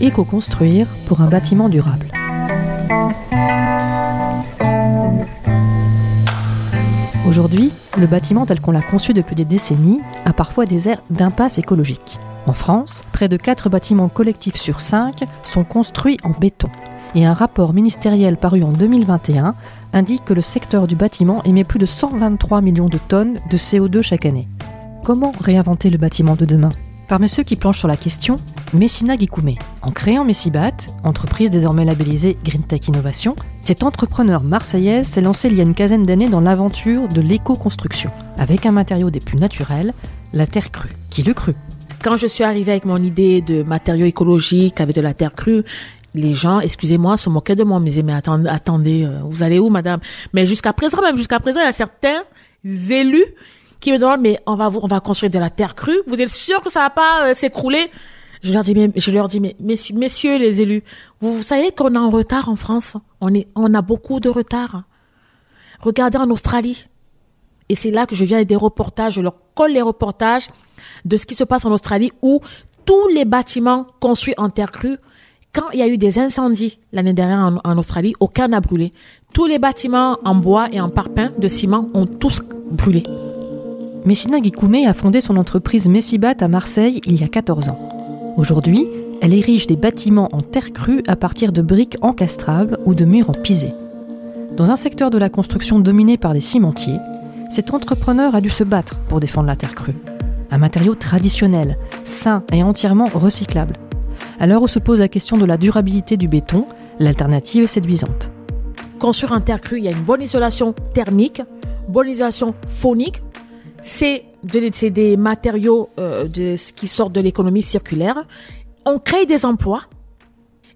Éco-construire pour un bâtiment durable. Aujourd'hui, le bâtiment tel qu'on l'a conçu depuis des décennies a parfois des airs d'impasse écologique. En France, près de 4 bâtiments collectifs sur 5 sont construits en béton. Et un rapport ministériel paru en 2021 indique que le secteur du bâtiment émet plus de 123 millions de tonnes de CO2 chaque année. Comment réinventer le bâtiment de demain Parmi ceux qui planchent sur la question, Messina Gikoumé. En créant Messibat, entreprise désormais labellisée Green Tech Innovation, cette entrepreneur marseillaise s'est lancée il y a une quinzaine d'années dans l'aventure de l'éco-construction, avec un matériau des plus naturels, la terre crue. Qui le crut? Quand je suis arrivée avec mon idée de matériaux écologiques avec de la terre crue, les gens, excusez-moi, se moquaient de moi. Me disaient, mais attendez, attendez euh, vous allez où, madame? Mais jusqu'à présent, même jusqu'à présent, il y a certains élus qui me demandent, mais on va, on va construire de la terre crue. Vous êtes sûr que ça va pas euh, s'écrouler? Je leur dis, mais, je leur dis, mais messieurs, messieurs les élus, vous, savez qu'on est en retard en France? On est, on a beaucoup de retard. Regardez en Australie. Et c'est là que je viens avec des reportages. Je leur colle les reportages de ce qui se passe en Australie où tous les bâtiments construits en terre crue quand il y a eu des incendies l'année dernière en, en, Australie, aucun n'a brûlé. Tous les bâtiments en bois et en parpaing de ciment ont tous brûlé. Messina Guikoumé a fondé son entreprise Messibat à Marseille il y a 14 ans. Aujourd'hui, elle érige des bâtiments en terre crue à partir de briques encastrables ou de murs en pisé. Dans un secteur de la construction dominé par des cimentiers, cet entrepreneur a dû se battre pour défendre la terre crue. Un matériau traditionnel, sain et entièrement recyclable. À l'heure où se pose la question de la durabilité du béton, l'alternative est séduisante. Construire en terre crue, il y a une bonne isolation thermique, bonne isolation phonique c'est des matériaux euh, qui sortent de l'économie circulaire. On crée des emplois.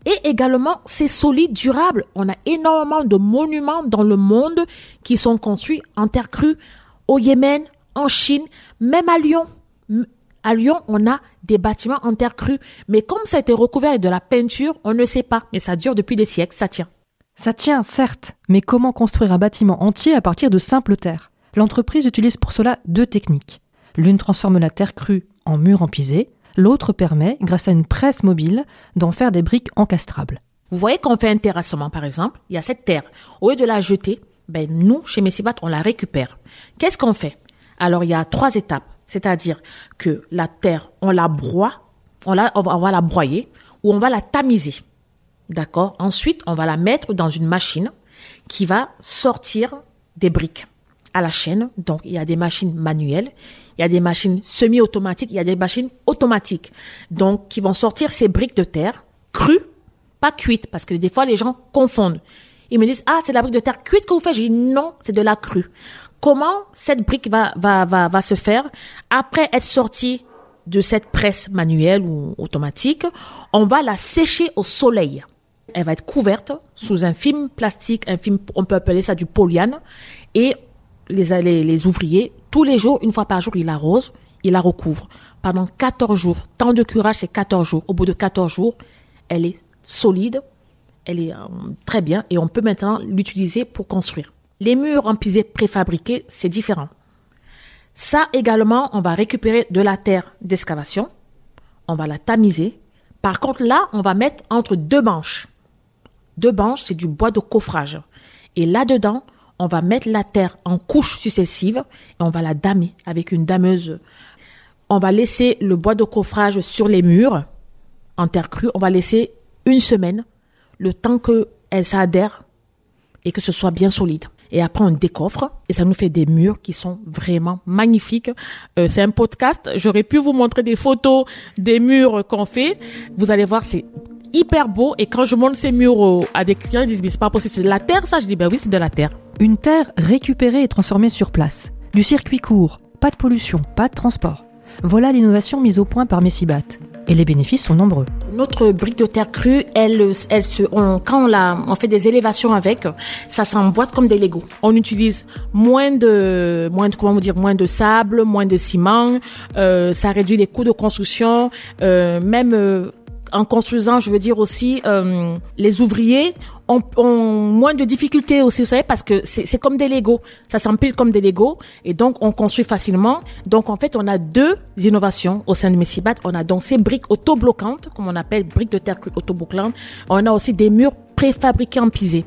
Et également, c'est solide, durable. On a énormément de monuments dans le monde qui sont construits en terre crue, au Yémen, en Chine, même à Lyon. À Lyon, on a des bâtiments en terre crue. Mais comme ça a été recouvert de la peinture, on ne sait pas. Mais ça dure depuis des siècles, ça tient. Ça tient, certes. Mais comment construire un bâtiment entier à partir de simple terre L'entreprise utilise pour cela deux techniques. L'une transforme la terre crue en mur empisé, l'autre permet, grâce à une presse mobile, d'en faire des briques encastrables. Vous voyez qu'on fait un terrassement, par exemple, il y a cette terre. Au lieu de la jeter, ben, nous, chez Messibat, on la récupère. Qu'est-ce qu'on fait? Alors, il y a trois étapes. C'est-à-dire que la terre, on la broie, on, on va la broyer, ou on va la tamiser. D'accord? Ensuite, on va la mettre dans une machine qui va sortir des briques à la chaîne. Donc, il y a des machines manuelles, il y a des machines semi-automatiques, il y a des machines automatiques. Donc, qui vont sortir ces briques de terre crues, pas cuites, parce que des fois, les gens confondent. Ils me disent, ah, c'est de la brique de terre cuite que vous faites? Je dis, non, c'est de la crue. Comment cette brique va, va, va, va se faire après être sortie de cette presse manuelle ou automatique? On va la sécher au soleil. Elle va être couverte sous un film plastique, un film, on peut appeler ça du polyane, et les, les ouvriers, tous les jours, une fois par jour, ils l'arrosent, ils la recouvrent. Pendant 14 jours. Temps de curage, c'est 14 jours. Au bout de 14 jours, elle est solide, elle est euh, très bien et on peut maintenant l'utiliser pour construire. Les murs en pisé préfabriqués, c'est différent. Ça également, on va récupérer de la terre d'excavation, on va la tamiser. Par contre, là, on va mettre entre deux banches. Deux banches, c'est du bois de coffrage. Et là-dedans, on va mettre la terre en couches successives et on va la damer avec une dameuse. On va laisser le bois de coffrage sur les murs en terre crue. On va laisser une semaine, le temps qu'elle s'adhère et que ce soit bien solide. Et après, on décoffre et ça nous fait des murs qui sont vraiment magnifiques. Euh, c'est un podcast. J'aurais pu vous montrer des photos des murs qu'on fait. Vous allez voir, c'est hyper beau. Et quand je montre ces murs à des clients, ils disent, mais c'est pas possible, c'est de la terre, ça? Je dis, ben oui, c'est de la terre. Une terre récupérée et transformée sur place. Du circuit court, pas de pollution, pas de transport. Voilà l'innovation mise au point par Messibat. Et les bénéfices sont nombreux. Notre brique de terre crue, elle, elle se, quand on, la, on fait des élévations avec, ça s'emboîte comme des Legos. On utilise moins de, moins de, comment vous dire, moins de sable, moins de ciment. Euh, ça réduit les coûts de construction. Euh, même euh, en construisant, je veux dire aussi, euh, les ouvriers ont, ont, moins de difficultés aussi, vous savez, parce que c'est comme des Legos. Ça s'empile comme des Legos et donc on construit facilement. Donc en fait, on a deux innovations au sein de Messibat. On a donc ces briques autobloquantes, comme on appelle briques de terre autobloquantes. On a aussi des murs préfabriqués en pisé.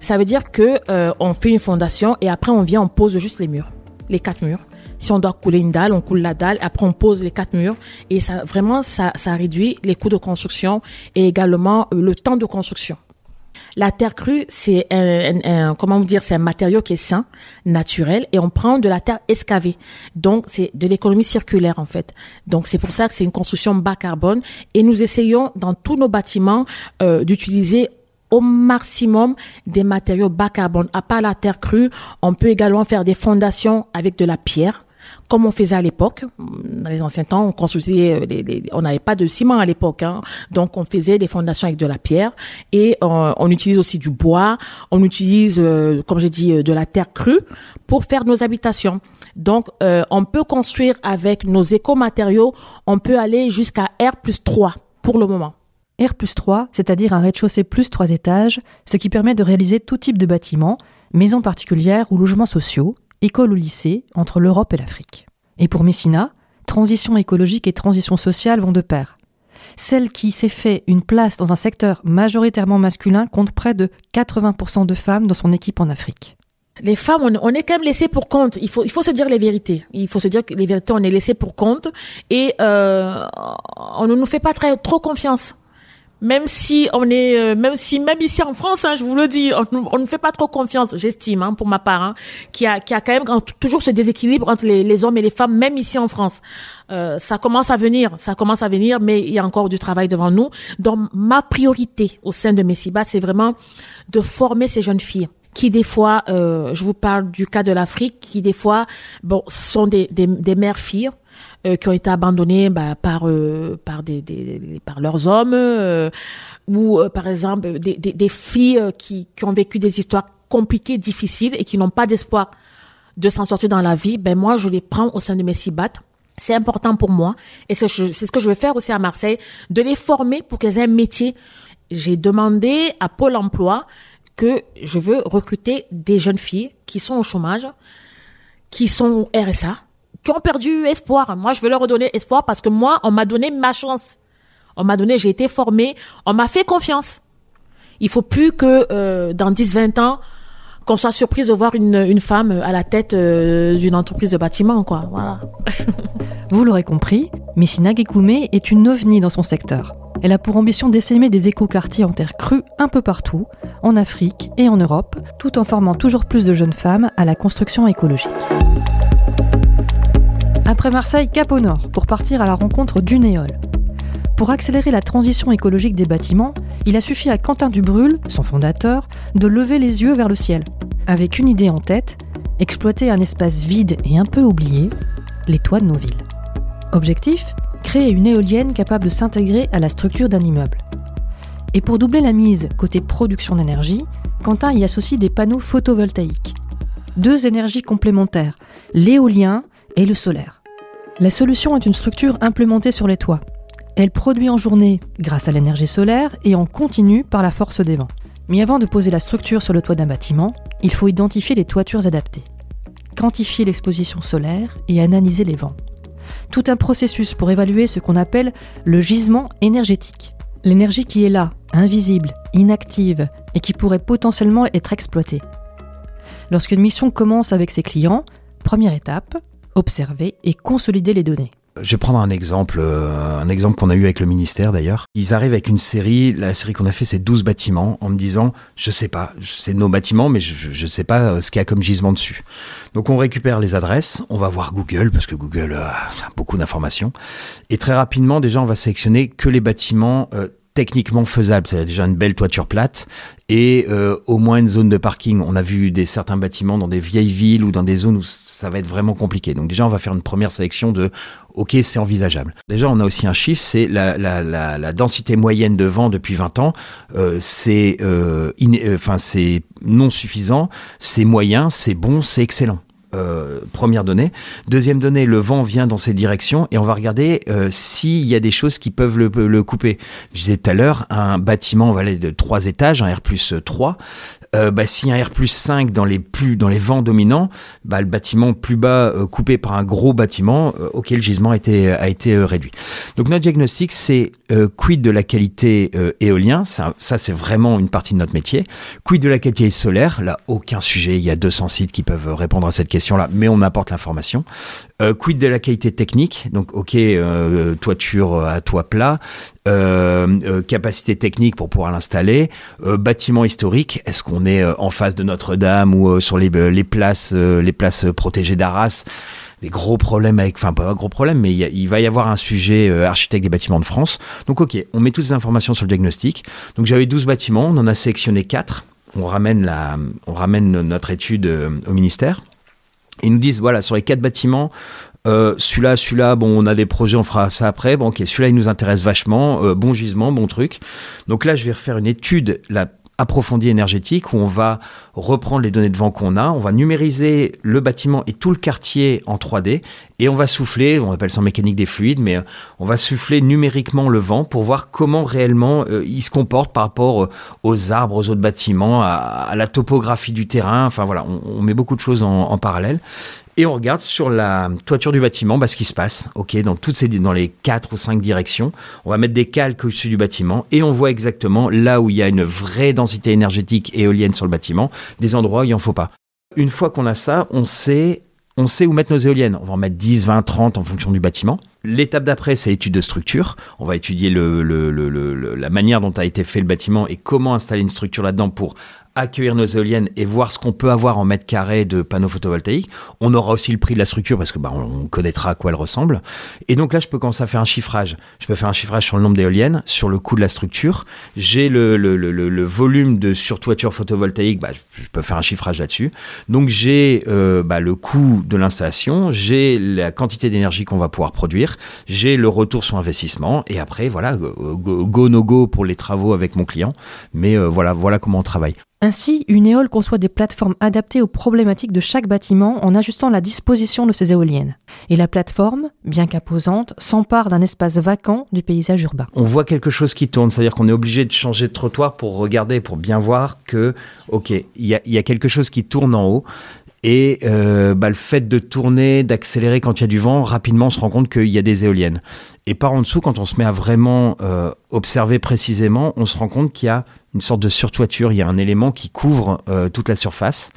Ça veut dire que euh, on fait une fondation et après on vient, on pose juste les murs, les quatre murs. Si on doit couler une dalle, on coule la dalle, après on pose les quatre murs et ça vraiment ça, ça réduit les coûts de construction et également euh, le temps de construction. La terre crue, c'est un, un, comment vous dire, c'est un matériau qui est sain, naturel, et on prend de la terre escavée. Donc c'est de l'économie circulaire en fait. Donc c'est pour ça que c'est une construction bas carbone, et nous essayons dans tous nos bâtiments euh, d'utiliser au maximum des matériaux bas carbone. À part la terre crue, on peut également faire des fondations avec de la pierre comme on faisait à l'époque. Dans les anciens temps, on construisait, euh, on n'avait pas de ciment à l'époque, hein. donc on faisait des fondations avec de la pierre et euh, on utilise aussi du bois, on utilise, euh, comme j'ai dit, de la terre crue pour faire nos habitations. Donc, on peut construire avec nos éco-matériaux, on peut aller jusqu'à R plus 3 pour le moment. R plus 3, c'est-à-dire un rez-de-chaussée plus trois étages, ce qui permet de réaliser tout type de bâtiments, maisons particulières ou logements sociaux, école ou lycée entre l'Europe et l'Afrique. Et pour Messina, transition écologique et transition sociale vont de pair. Celle qui s'est fait une place dans un secteur majoritairement masculin compte près de 80% de femmes dans son équipe en Afrique. Les femmes, on, est quand même laissé pour compte. Il faut, il faut se dire les vérités. Il faut se dire que les vérités, on est laissé pour compte et euh, on ne nous fait pas très trop confiance même si on est, euh, même si même ici en France, hein, je vous le dis, on, ne fait pas trop confiance, j'estime, hein, pour ma part, hein, qui a, qui a quand même toujours ce déséquilibre entre les, les hommes et les femmes, même ici en France. Euh, ça commence à venir, ça commence à venir, mais il y a encore du travail devant nous. Donc ma priorité au sein de Messiba, c'est vraiment de former ces jeunes filles qui des fois, euh, je vous parle du cas de l'Afrique, qui des fois, bon, sont des, des, des mères filles euh, qui ont été abandonnés bah, par euh, par des, des, par leurs hommes euh, ou par exemple des, des, des filles qui, qui ont vécu des histoires compliquées, difficiles et qui n'ont pas d'espoir de s'en sortir dans la vie, ben moi je les prends au sein de mes CIBAT. C'est important pour moi et c'est ce que je vais faire aussi à Marseille, de les former pour qu'elles aient un métier. J'ai demandé à Pôle Emploi que je veux recruter des jeunes filles qui sont au chômage, qui sont au RSA, qui ont perdu espoir. Moi, je veux leur redonner espoir parce que moi, on m'a donné ma chance. On m'a donné, j'ai été formée, on m'a fait confiance. Il faut plus que euh, dans 10-20 ans, qu'on soit surprise de voir une, femme à la tête euh, d'une entreprise de bâtiment, quoi. Voilà. Vous l'aurez compris, Messina Gekoumé est une ovni dans son secteur. Elle a pour ambition d'essaimer des écoquartiers en terre crue un peu partout, en Afrique et en Europe, tout en formant toujours plus de jeunes femmes à la construction écologique. Après Marseille, cap au nord, pour partir à la rencontre du Néol. Pour accélérer la transition écologique des bâtiments, il a suffi à Quentin Dubrul, son fondateur, de lever les yeux vers le ciel. Avec une idée en tête, exploiter un espace vide et un peu oublié, les toits de nos villes. Objectif Créer une éolienne capable de s'intégrer à la structure d'un immeuble. Et pour doubler la mise côté production d'énergie, Quentin y associe des panneaux photovoltaïques. Deux énergies complémentaires, l'éolien et le solaire. La solution est une structure implémentée sur les toits. Elle produit en journée grâce à l'énergie solaire et en continu par la force des vents. Mais avant de poser la structure sur le toit d'un bâtiment, il faut identifier les toitures adaptées, quantifier l'exposition solaire et analyser les vents. Tout un processus pour évaluer ce qu'on appelle le gisement énergétique. L'énergie qui est là, invisible, inactive et qui pourrait potentiellement être exploitée. Lorsqu'une mission commence avec ses clients, première étape, observer et consolider les données. Je vais prendre un exemple, euh, un exemple qu'on a eu avec le ministère d'ailleurs. Ils arrivent avec une série, la série qu'on a fait c'est 12 bâtiments en me disant je sais pas, c'est nos bâtiments mais je, je sais pas euh, ce qu'il y a comme gisement dessus. Donc on récupère les adresses, on va voir Google parce que Google euh, a beaucoup d'informations et très rapidement déjà on va sélectionner que les bâtiments techniquement faisable. C'est déjà une belle toiture plate et euh, au moins une zone de parking. On a vu des certains bâtiments dans des vieilles villes ou dans des zones où ça va être vraiment compliqué. Donc déjà, on va faire une première sélection de OK, c'est envisageable. Déjà, on a aussi un chiffre, c'est la, la, la, la, densité moyenne de vent depuis 20 ans. Euh, c'est euh, euh, enfin c'est non suffisant, c'est moyen, c'est bon, c'est excellent. Euh, première donnée. Deuxième donnée, le vent vient dans ces directions et on va regarder euh, s'il y a des choses qui peuvent le, couper. Je disais tout à l'heure, un bâtiment, on va aller de trois étages, un R plus 3, euh, bah, si un R plus 5 dans les, plus, dans les vents dominants, bah, le bâtiment plus bas euh, coupé par un gros bâtiment, euh, auquel le gisement a été, a été réduit. Donc notre diagnostic, c'est quid de la qualité éolien, ça, ça c'est vraiment une partie de notre métier, quid de la qualité solaire, là aucun sujet, il y a 200 sites qui peuvent répondre à cette question-là, mais on apporte l'information. Quid de la qualité technique, donc ok, toiture à toit plat, capacité technique pour pouvoir l'installer, bâtiment historique, est-ce qu'on est euh, en face de Notre-Dame ou euh, sur les, euh, les places, les places protégées d'Arras? Des gros problèmes avec, enfin pas un gros problème, mais il, va y avoir un sujet architecte des bâtiments de France. Donc ok, on met toutes ces informations sur le diagnostic. Donc j'avais 12 bâtiments, on en a sélectionné 4. On ramène, la, on ramène notre étude au ministère. Ils nous disent, voilà, sur les 4 bâtiments, celui-là, celui-là, bon, on a des projets, on fera ça après. Bon, ok, celui-là, il nous intéresse vachement. bon gisement, bon truc. Donc là, je vais refaire une étude, la approfondie énergétique où on va reprendre les données de vent qu'on a, on va numériser le bâtiment et tout le quartier en 3D et on va souffler, on appelle ça en mécanique des fluides, mais euh, on va souffler numériquement le vent pour voir comment réellement euh, il se comporte par rapport euh, aux arbres, aux autres bâtiments, à, la topographie du terrain. Enfin voilà, on, met beaucoup de choses en parallèle et on regarde sur la toiture du bâtiment bah, ce qui se passe. Dans toutes ces les quatre ou cinq directions, on va mettre des calques au-dessus du bâtiment et on voit exactement là où il y a une vraie densité énergétique éolienne sur le bâtiment, des endroits où il en faut pas. Une fois qu'on a ça, on sait on sait où mettre nos éoliennes. On va en mettre 10, 20, 30 en fonction du bâtiment. L'étape d'après, c'est l'étude de structure. On va étudier la manière dont a été fait le bâtiment et comment installer une structure là-dedans pour accueillir nos éoliennes et voir ce qu'on peut avoir en mètre carré de panneaux photovoltaïques. On aura aussi le prix de la structure parce que bah, on connaîtra à quoi elle ressemble. Et donc là, je peux commencer à faire un chiffrage. Je peux faire un chiffrage sur le nombre d'éoliennes, sur le coût de la structure. J'ai le, le, le, le, volume de surtoiture photovoltaïque, bah, je peux faire un chiffrage là-dessus. Donc j'ai euh, bah, le coût de l'installation, j'ai la quantité d'énergie qu'on va pouvoir produire, j'ai le retour sur investissement et après voilà go, go no go pour les travaux avec mon client. Mais euh, voilà voilà comment on travaille. Ainsi, une éole conçoit des plateformes adaptées aux problématiques de chaque bâtiment en ajustant la disposition de ses éoliennes. Et la plateforme, bien qu'imposante, s'empare d'un espace vacant du paysage urbain. On voit quelque chose qui tourne, c'est-à-dire qu'on est obligé de changer de trottoir pour regarder, pour bien voir que, ok, il y a, quelque chose qui tourne en haut. Et euh, bah, le fait de tourner, d'accélérer quand il y a du vent, rapidement on se rend compte qu'il y a des éoliennes. Et par en dessous, quand on se met à vraiment euh, observer précisément, on se rend compte qu'il y a une sorte de surtoiture, il y a un élément qui couvre euh, toute la surface.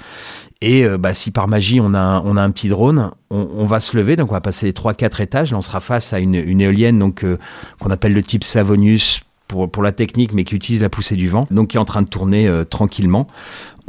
Et euh, bah, si par magie on a un, petit drone, on, va se lever, donc on va passer les 3-4 étages, là on sera face à une, une éolienne donc euh, qu'on appelle le type Savonius pour, pour la technique, mais qui utilise la poussée du vent, donc qui est en train de tourner tranquillement.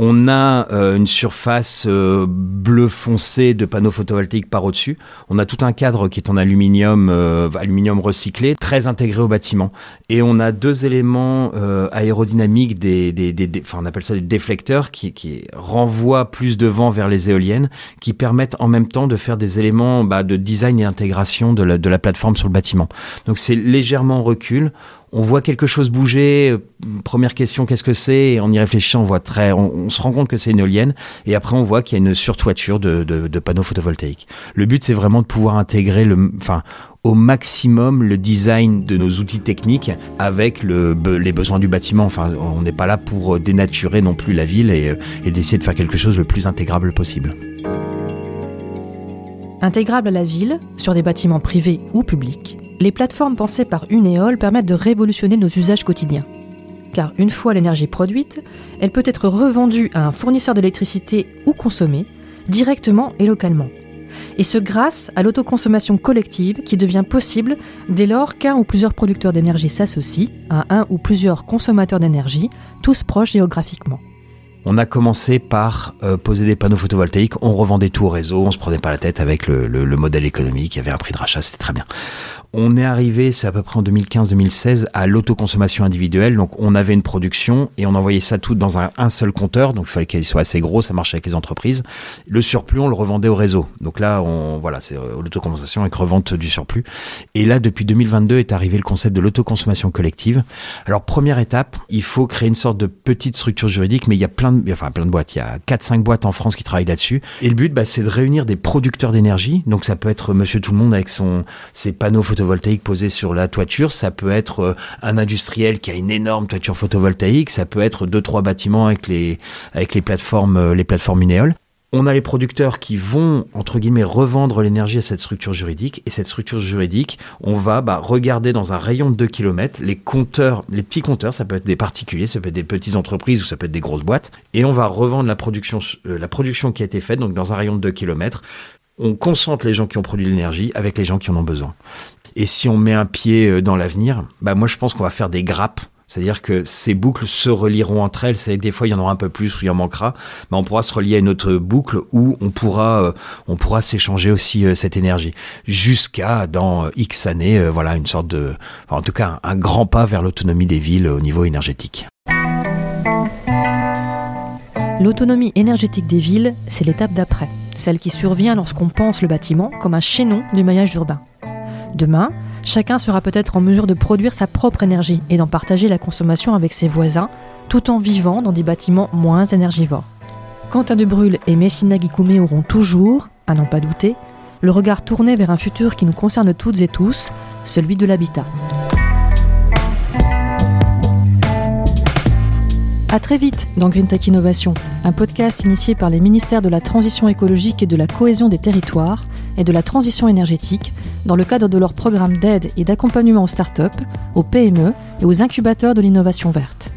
On a euh, une surface euh, bleu foncé de panneaux photovoltaïques par au-dessus. On a tout un cadre qui est en aluminium, euh, aluminium recyclé, très intégré au bâtiment. Et on a deux éléments aérodynamiques, des, des, des, enfin on appelle ça des déflecteurs, qui, qui renvoient plus de vent vers les éoliennes, qui permettent en même temps de faire des éléments bah, de design et intégration de la, de la plateforme sur le bâtiment. Donc c'est légèrement en recul on voit quelque chose bouger. Euh, première question, qu'est-ce que c'est en y réfléchissant, on voit très, on, se rend compte que c'est une éolienne. Et après, on voit qu'il y a une surtoiture de, panneaux photovoltaïques. Le but, c'est vraiment de pouvoir intégrer enfin, au maximum le design de nos outils techniques avec le, les besoins du bâtiment. Enfin, on n'est pas là pour euh, dénaturer non plus la ville et, euh, et d'essayer de faire quelque chose le plus intégrable possible. Intégrable à la ville, sur des bâtiments privés ou publics, les plateformes pensées par Uneol permettent de révolutionner nos usages quotidiens. Car une fois l'énergie produite, elle peut être revendue à un fournisseur d'électricité ou consommée, directement et localement. Et ce grâce à l'autoconsommation collective qui devient possible dès lors qu'un ou plusieurs producteurs d'énergie s'associent à un ou plusieurs consommateurs d'énergie, tous proches géographiquement. On a commencé par euh, poser des panneaux photovoltaïques, on revendait tout au réseau, on se prenait pas la tête avec le, modèle économique, il y avait un prix de rachat, c'était très bien. On est arrivé, c'est à peu près en 2015-2016, à l'autoconsommation individuelle. Donc on avait une production et on envoyait ça tout dans un, seul compteur. Donc il fallait qu'il soit assez gros, ça marchait avec les entreprises. Le surplus, on le revendait au réseau. Donc là, on, voilà, c'est euh, l'autoconsommation avec revente du surplus. Et là, depuis 2022 est arrivé le concept de l'autoconsommation collective. Alors première étape, il faut créer une sorte de petite structure juridique, mais il y a plein de, enfin plein de boîtes. Il y a 4-5 boîtes en France qui travaillent là-dessus. Et le but, bah, c'est de réunir des producteurs d'énergie. Donc ça peut être Monsieur Tout le Monde avec son ses panneaux photovoltaïques posés sur la toiture. Ça peut être euh, un industriel qui a une énorme toiture photovoltaïque. Ça peut être deux trois bâtiments avec les avec les plateformes euh, les plateformes. On a les producteurs qui vont, entre guillemets, revendre l'énergie à cette structure juridique. Et cette structure juridique, on va bah, regarder dans un rayon de 2 km les compteurs, les petits compteurs, ça peut être des particuliers, ça peut être des petites entreprises ou ça peut être des grosses boîtes. Et on va revendre la production, euh, la production qui a été faite, donc dans un rayon de 2 km. On concentre les gens qui ont produit l'énergie avec les gens qui en ont besoin. Et si on met un pied euh, dans l'avenir, bah moi je pense qu'on va faire des grappes c'est-à-dire que ces boucles se relieront entre elles. C'est des fois il y en aura un peu plus ou il y en manquera, mais on pourra se relier à une autre boucle où on pourra euh, on pourra s'échanger aussi euh, cette énergie jusqu'à dans X années, voilà une sorte de, en tout cas un grand pas vers l'autonomie des villes au niveau énergétique. L'autonomie énergétique des villes, c'est l'étape d'après, celle qui survient lorsqu'on pense le bâtiment comme un chaînon du maillage urbain. Demain, chacun sera peut-être en mesure de produire sa propre énergie et d'en partager la consommation avec ses voisins, tout en vivant dans des bâtiments moins énergivores. Quentin de Brûle et Messina Guikoumé auront toujours, à n'en pas douter, le regard tourné vers un futur qui nous concerne toutes et tous, celui de l'habitat. À très vite dans Green Tech Innovation, un podcast initié par les ministères de la Transition écologique et de la cohésion des territoires et de la transition énergétique dans le cadre de leur programme d'aide et d'accompagnement aux startups, aux PME et aux incubateurs de l'innovation verte.